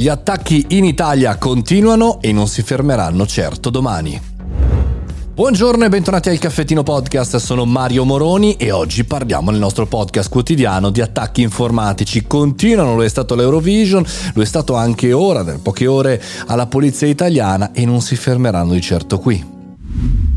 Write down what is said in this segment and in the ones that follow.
Gli attacchi in Italia continuano e non si fermeranno certo domani. Buongiorno e bentornati al Caffettino Podcast, sono Mario Moroni e oggi parliamo nel nostro podcast quotidiano di attacchi informatici. Continuano, lo è stato l'Eurovision, lo è stato anche ora, da poche ore, alla Polizia Italiana e non si fermeranno di certo qui.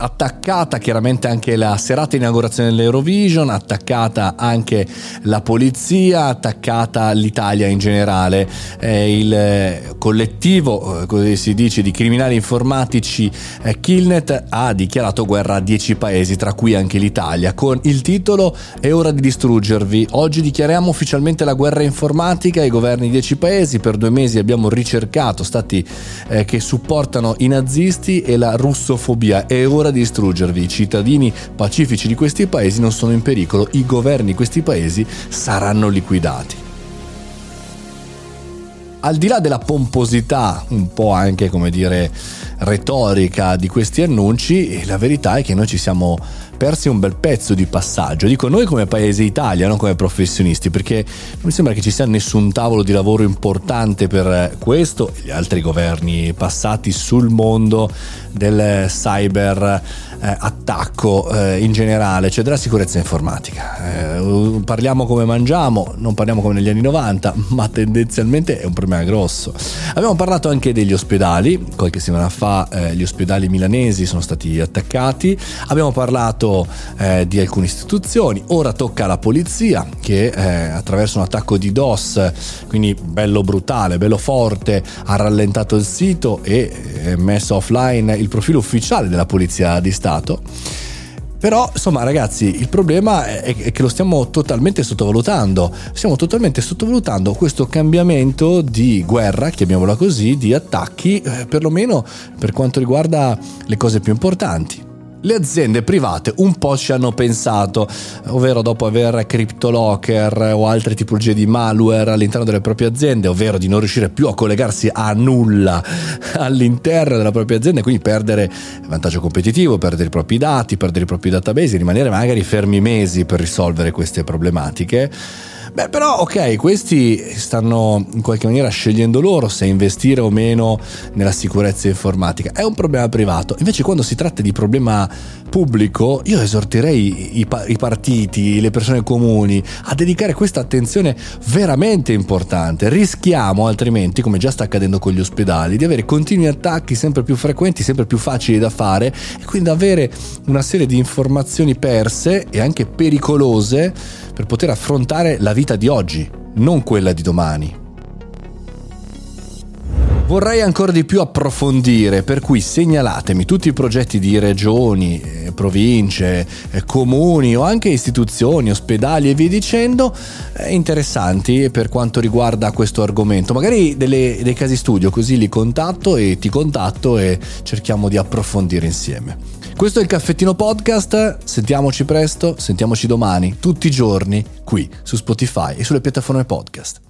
attaccata chiaramente anche la serata inaugurazione dell'Eurovision, attaccata anche la polizia, attaccata l'Italia in generale. Eh, il collettivo, eh, così si dice, di criminali informatici eh, Killnet ha dichiarato guerra a 10 paesi, tra cui anche l'Italia, con il titolo È ora di distruggervi. Oggi dichiariamo ufficialmente la guerra informatica ai governi di 10 paesi. Per due mesi abbiamo ricercato stati eh, che supportano i nazisti e la russofobia. È ora di distruggervi. I cittadini pacifici di questi paesi non sono in pericolo, i governi di questi paesi saranno liquidati. Al di là della pomposità, un po' anche come dire retorica di questi annunci, la verità è che noi ci siamo persi un bel pezzo di passaggio. Dico noi come paese Italia, non come professionisti, perché non mi sembra che ci sia nessun tavolo di lavoro importante per questo e gli altri governi passati sul mondo del cyber eh, attacco eh, in generale, cioè della sicurezza informatica. Eh, parliamo come mangiamo, non parliamo come negli anni 90, ma tendenzialmente è un problema grosso. Abbiamo parlato anche degli ospedali, qualche settimana fa eh, gli ospedali milanesi sono stati attaccati, abbiamo parlato eh, di alcune istituzioni, ora tocca alla polizia che eh, attraverso un attacco di DOS, quindi bello brutale, bello forte, ha rallentato il sito e messo offline il profilo ufficiale della Polizia di Stato. Però, insomma, ragazzi, il problema è che lo stiamo totalmente sottovalutando. Stiamo totalmente sottovalutando questo cambiamento di guerra, chiamiamola così, di attacchi, eh, perlomeno per quanto riguarda le cose più importanti. Le aziende private un po' ci hanno pensato, ovvero dopo aver CryptoLocker o altre tipologie di malware all'interno delle proprie aziende, ovvero di non riuscire più a collegarsi a nulla all'interno della propria azienda e quindi perdere vantaggio competitivo, perdere i propri dati, perdere i propri database, rimanere magari fermi mesi per risolvere queste problematiche Beh, però, ok, questi stanno in qualche maniera scegliendo loro se investire o meno nella sicurezza informatica. È un problema privato. Invece, quando si tratta di problema pubblico, io esorterei i, i partiti, le persone comuni a dedicare questa attenzione veramente importante. Rischiamo altrimenti, come già sta accadendo con gli ospedali, di avere continui attacchi sempre più frequenti, sempre più facili da fare e quindi avere una serie di informazioni perse e anche pericolose per poter affrontare la vita di oggi, non quella di domani. Vorrei ancora di più approfondire, per cui segnalatemi tutti i progetti di regioni, eh, province, eh, comuni o anche istituzioni, ospedali e via dicendo, eh, interessanti per quanto riguarda questo argomento. Magari delle, dei casi studio, così li contatto e ti contatto e cerchiamo di approfondire insieme. Questo è il caffettino podcast, sentiamoci presto, sentiamoci domani, tutti i giorni, qui su Spotify e sulle piattaforme podcast.